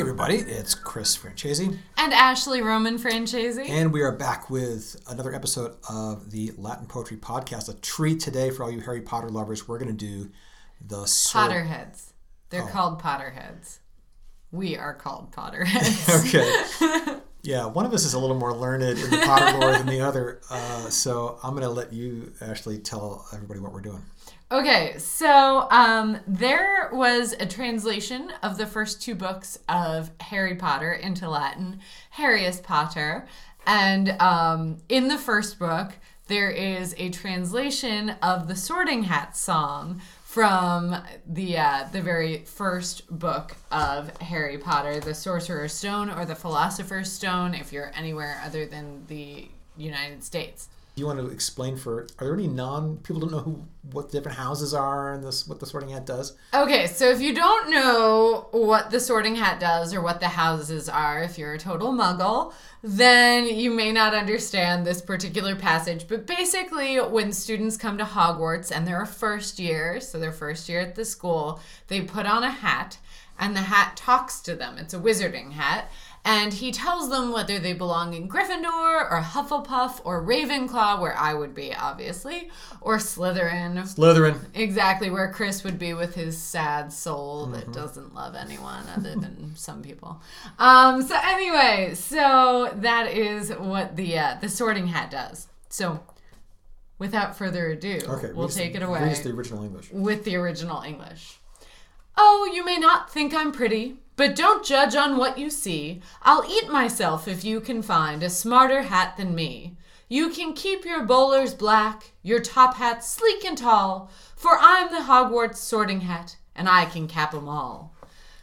everybody. It's Chris Francese, And Ashley Roman Francese. and we are back with another episode of the Latin Poetry Podcast. A treat today for all you Harry Potter lovers. We're going to do the sword- Potterheads. They're Oh. called Potterheads. We are called Potterheads. Okay. Yeah, one of us is a little more learned in the Potter lore than the other. Uh, so I'm going to let you actually tell everybody what we're doing. Okay, so um, there was a translation of the first two books of Harry Potter into Latin, Harrius Potter. And um, in the first book, there is a translation of the Sorting Hat song from the uh, the very first book of Harry Potter, the Sorcerer's Stone or the Philosopher's Stone, if you're anywhere other than the United States. Do you want to explain for are there any non people don't know who what the different houses are and this what the sorting hat does? Okay, so if you don't know what the sorting hat does or what the houses are, if you're a total muggle, then you may not understand this particular passage. But basically, when students come to Hogwarts and they're a first year, so they're first year at the school, they put on a hat and the hat talks to them. It's a wizarding hat. And he tells them whether they belong in Gryffindor or Hufflepuff or Ravenclaw, where I would be, obviously, or Slytherin, Slytherin. Exactly where Chris would be with his sad soul that doesn't love anyone other than some people. Um, so anyway, so that is what the uh, the Sorting Hat does. So, without further ado, Okay, we'll take it away the original English. with the original English. Oh, you may not think I'm pretty, but don't judge on what you see. I'll eat myself if you can find a smarter hat than me. You can keep your bowlers black, your top hats sleek and tall, for I'm the Hogwarts sorting hat, and I can cap 'em all.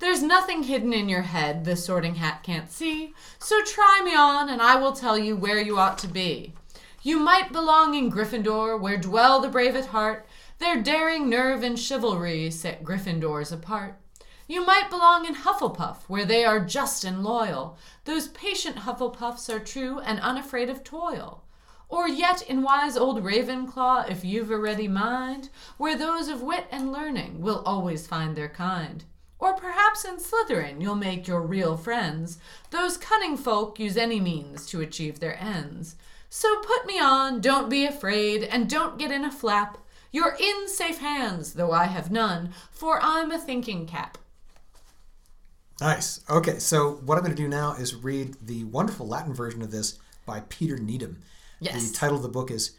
There's nothing hidden in your head the sorting hat can't see, so try me on, and I will tell you where you ought to be. You might belong in Gryffindor, where dwell the brave at heart. Their daring nerve and chivalry set Gryffindors apart. You might belong in Hufflepuff, where they are just and loyal. Those patient Hufflepuffs are true and unafraid of toil. Or yet in wise old Ravenclaw, if you've a ready mind, where those of wit and learning will always find their kind. Or perhaps in Slytherin you'll make your real friends. Those cunning folk use any means to achieve their ends. So put me on, don't be afraid, and don't get in a flap. You're in safe hands, though I have none, for I'm a thinking cap. Nice. Okay, so what I'm going to do now is read the wonderful Latin version of this by Peter Needham. Yes. The title of the book is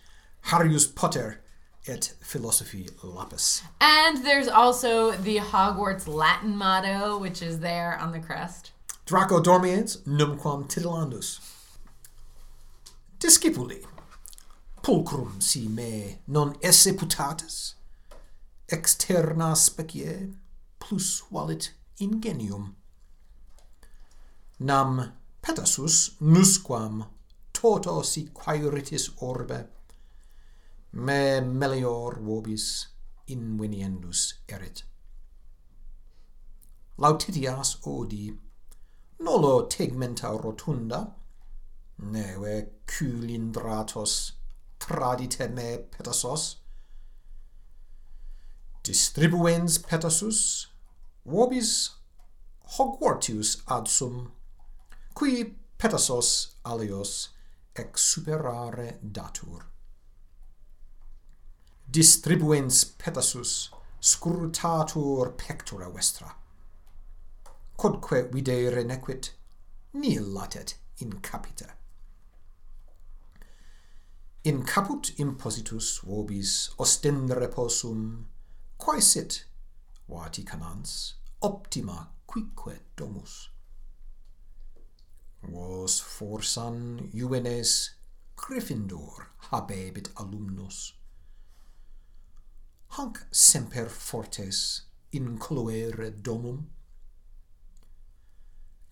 Harrius Potter et Philosophi Lapis. And there's also the Hogwarts Latin motto, which is there on the crest. Draco dormiens numquam titillandus. Discipuli, pulchrum si me non esse putatis, externa specie plus valit ingenium. nam petasus nusquam toto si quaeritis orbe. Me melior vobis inveniendus erit. Lautitias odi nolo tegmenta rotunda neve cylindratos tradite me petasos distribuens petasus vobis Hogwartius ad sum qui petasos alios ex superare datur. Distribuens petasus scrutatur pectora vestra. Quodque videre nequit, nil latet in capita. In caput impositus vobis ostendere posum, quae sit, vati canans, optima quique domus vos forsan juvenes Gryffindor habebit alumnos. Hanc semper fortes incloere domum.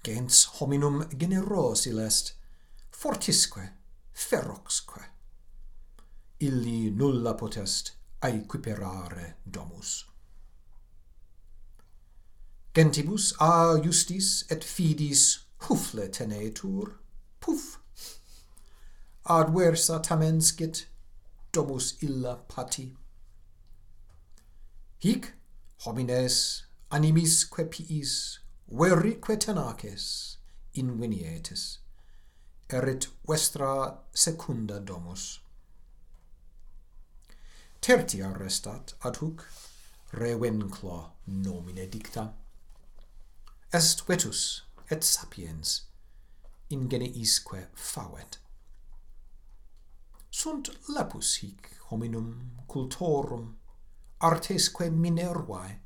Gens hominum generosi lest, fortisque, feroxque. Illi nulla potest aequiperare domus. Gentibus a justis et fidis Hufle tenetur, puf. Adversa tamenscit, domus illa pati. Hic homines animisque piis verique tenaces invenietis erit vestra secunda domus. Tertia restat ad hoc revencla nomine dicta. Est vetus et sapiens ingeniisque favet sunt lepus hic hominum cultorum artesque minervae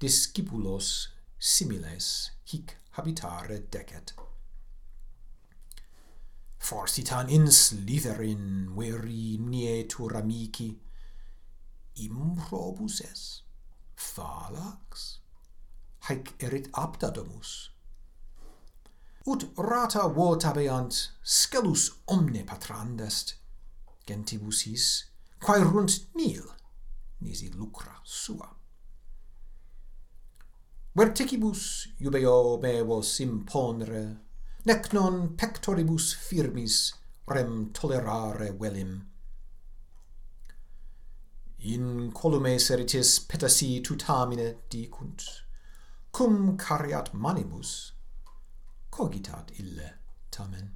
discipulos similes hic habitare decet. Forsitan in Slytherin veri nietur amici improbus es phalax haec erit apta domus. Ut rata votabeant scelus omne patrandest, gentibus his, quae runt nil, nisi lucra sua. Verticibus iubeo bevos imponere, nec non pectoribus firmis rem tolerare velim. In colume seritis petasi tutamine dicunt, cum cariat manibus cogitat ille tamen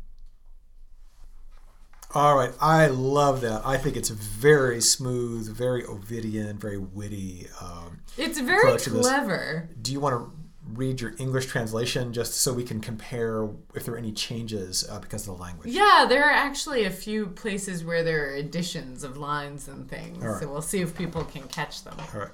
all right i love that i think it's very smooth very ovidian very witty um, It's very approach to this. clever. do you want to read your english translation just so we can compare if there are any changes uh, because of the language Yeah, there are actually a few places where there are additions of lines and things. Right. So we'll see if people can catch them. all right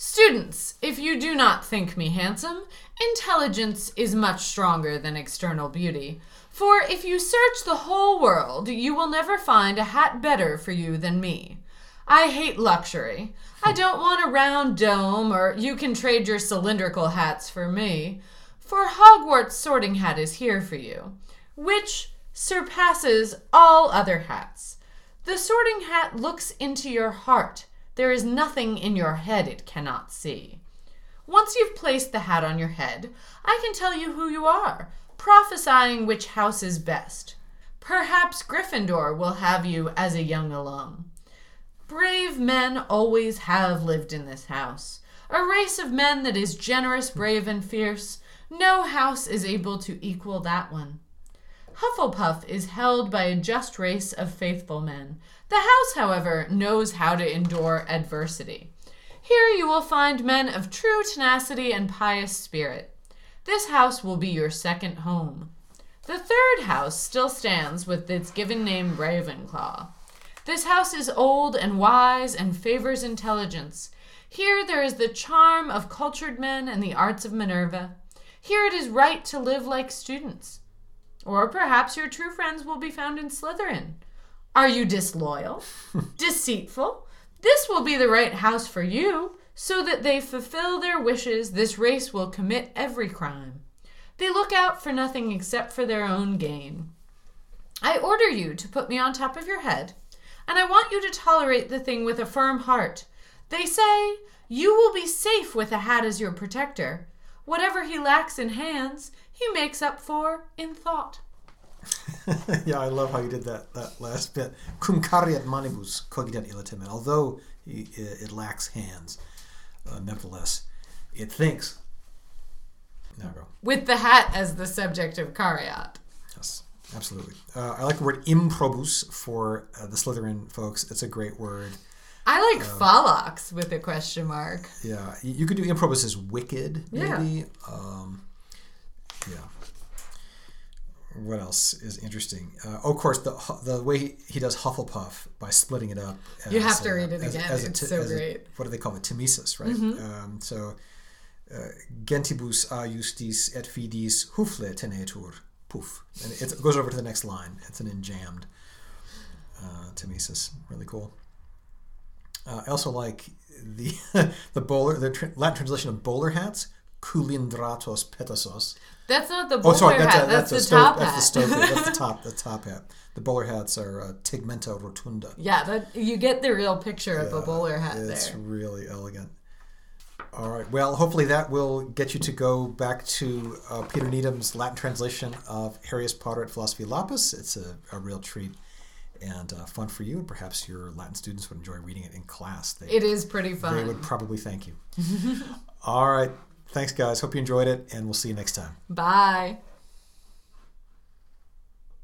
Students, if you do not think me handsome, intelligence is much stronger than external beauty. For if you search the whole world, you will never find a hat better for you than me. I hate luxury. I don't want a round dome, or you can trade your cylindrical hats for me. For Hogwarts sorting hat is here for you, which surpasses all other hats. The sorting hat looks into your heart. There is nothing in your head it cannot see. Once you've placed the hat on your head, I can tell you who you are, prophesying which house is best. Perhaps Gryffindor will have you as a young alum. Brave men always have lived in this house. A race of men that is generous, brave, and fierce. No house is able to equal that one. Hufflepuff is held by a just race of faithful men. The house, however, knows how to endure adversity. Here you will find men of true tenacity and pious spirit. This house will be your second home. The third house still stands with its given name Ravenclaw. This house is old and wise and favors intelligence. Here there is the charm of cultured men and the arts of Minerva. Here it is right to live like students. Or perhaps your true friends will be found in Slytherin. Are you disloyal? Deceitful? This will be the right house for you. So that they fulfill their wishes, this race will commit every crime. They look out for nothing except for their own gain. I order you to put me on top of your head, and I want you to tolerate the thing with a firm heart. They say, You will be safe with a hat as your protector. Whatever he lacks in hands, he makes up for in thought. yeah, I love how you did that that last bit. Cum cariat manibus cogitat illa timen. Although he, it lacks hands, uh, nevertheless, it thinks. Now go. With the hat as the subject of Cariat. Yes, absolutely. Uh, I like the word improbus for uh, the Slytherin folks. It's a great word. I like Phlox with a question mark. Yeah, you could do improbus as wicked, Yeah. maybe. Um, yeah. What else is interesting? Uh, oh, of course, the the way he, he does Hufflepuff by splitting it up. You have to uh, read it as- again. as a It's t- so as a- great. Mm-hmm. what do they call it? Tmesis, right? Um, so, uh, gentibus a justis et fidis hufle tenetur. Poof. And it goes over to the next line. It's an enjambed uh, Tmesis. Really cool. Uh, I also like the the bowler the tr- Latin translation of bowler hats. Culindratos petasos. That's not the Oh, bowler sorry, that's, hat. a, That's, that's, the stove, top that's the hat. stove hat. That's the top. The top hat. The bowler hats are uh, Tigmenta rotunda. yeah, that you get the real picture of a bowler hat It's there. really elegant. All right. Well, hopefully that will get you to go back to uh, Peter Needham's Latin translation of Harrius Potter at Philosophi Lapis. It's a, a real treat and uh, fun for you, and perhaps your Latin students would enjoy reading it in class. They, It is pretty fun. they would probably thank you. All right. Thanks, guys. Hope you enjoyed it, and we'll see you next time. Bye.